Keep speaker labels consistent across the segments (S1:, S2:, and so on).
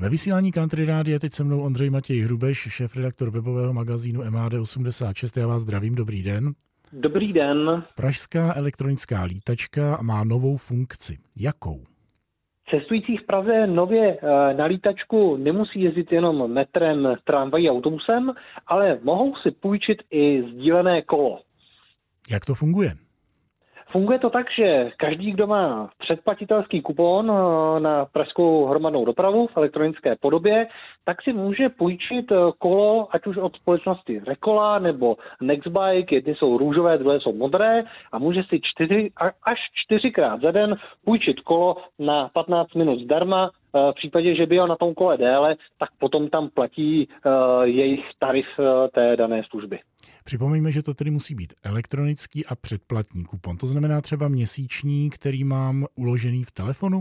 S1: Ve vysílání Country Rádia je teď se mnou Ondřej Matěj Hrubeš, šéf-redaktor webového magazínu MAD86. Já vás zdravím, dobrý den.
S2: Dobrý den.
S1: Pražská elektronická lítačka má novou funkci. Jakou?
S2: Cestující v Praze nově eh, na lítačku nemusí jezdit jenom metrem, tramvají autobusem, ale mohou si půjčit i sdílené kolo.
S1: Jak to funguje?
S2: Funguje to tak, že každý, kdo má předplatitelský kupon eh, na pražskou hromadnou dopravu v elektronické podobě, tak si může půjčit eh, kolo, ať už od společnosti Rekola nebo Nextbike, jedny jsou růžové, druhé jsou modré a může si čtyři, až čtyřikrát za den půjčit kolo na 15 minut zdarma. Eh, v případě, že by jel na tom kole déle, tak potom tam platí jejich tarif té dané služby.
S1: Připomeňme, že to tedy musí být elektronický a předplatní kupon. To znamená třeba měsíční, který mám uložený v telefonu?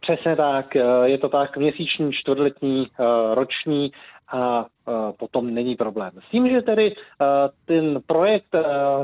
S2: Přesně tak, eh, je to tak měsíční, čtvrtletní, eh, roční a eh, potom není problém. S tím, že tedy ten projekt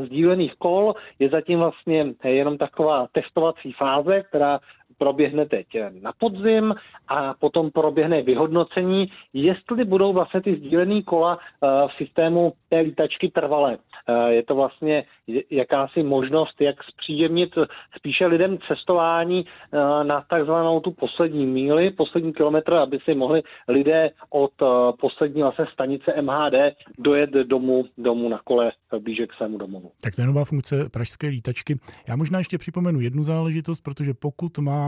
S2: sdílených kol je zatím vlastně jenom taková testovací fáze, která proběhne teď na podzim a potom proběhne vyhodnocení, jestli budou vlastně ty sdílené kola v systému té lítačky trvalé. Eh, je to vlastně jakási možnost, jak zpříjemnit spíše lidem cestování eh, na takzvanou tu poslední míli, poslední kilometr, aby si mohli lidé od eh, poslední vlastně stanice MHD dojet domů, domů na kole blíže k svému domovu.
S1: Tak to je nová funkce pražské lítačky. Já možná ještě připomenu jednu záležitost, protože pokud má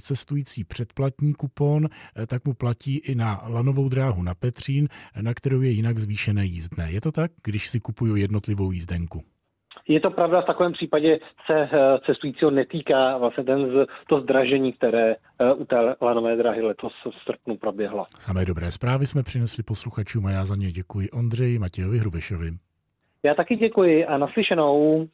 S1: cestující předplatní kupon, tak mu platí i na lanovou dráhu na Petřín, na kterou je jinak zvýšené jízdné. Je to tak, když si kupuju jednotlivou jízdenku?
S2: Je to pravda, v takovém případě se eh, cestujícího netýká vlastně ten, to zdražení, které eh, u té lanové dráhy letos v srpnu proběhlo.
S1: Samé dobré zprávy jsme přinesli posluchačům a já za ně děkuji Ondřeji Matějovi Hrubešovi.
S2: Já taky děkuji a naslyšenou.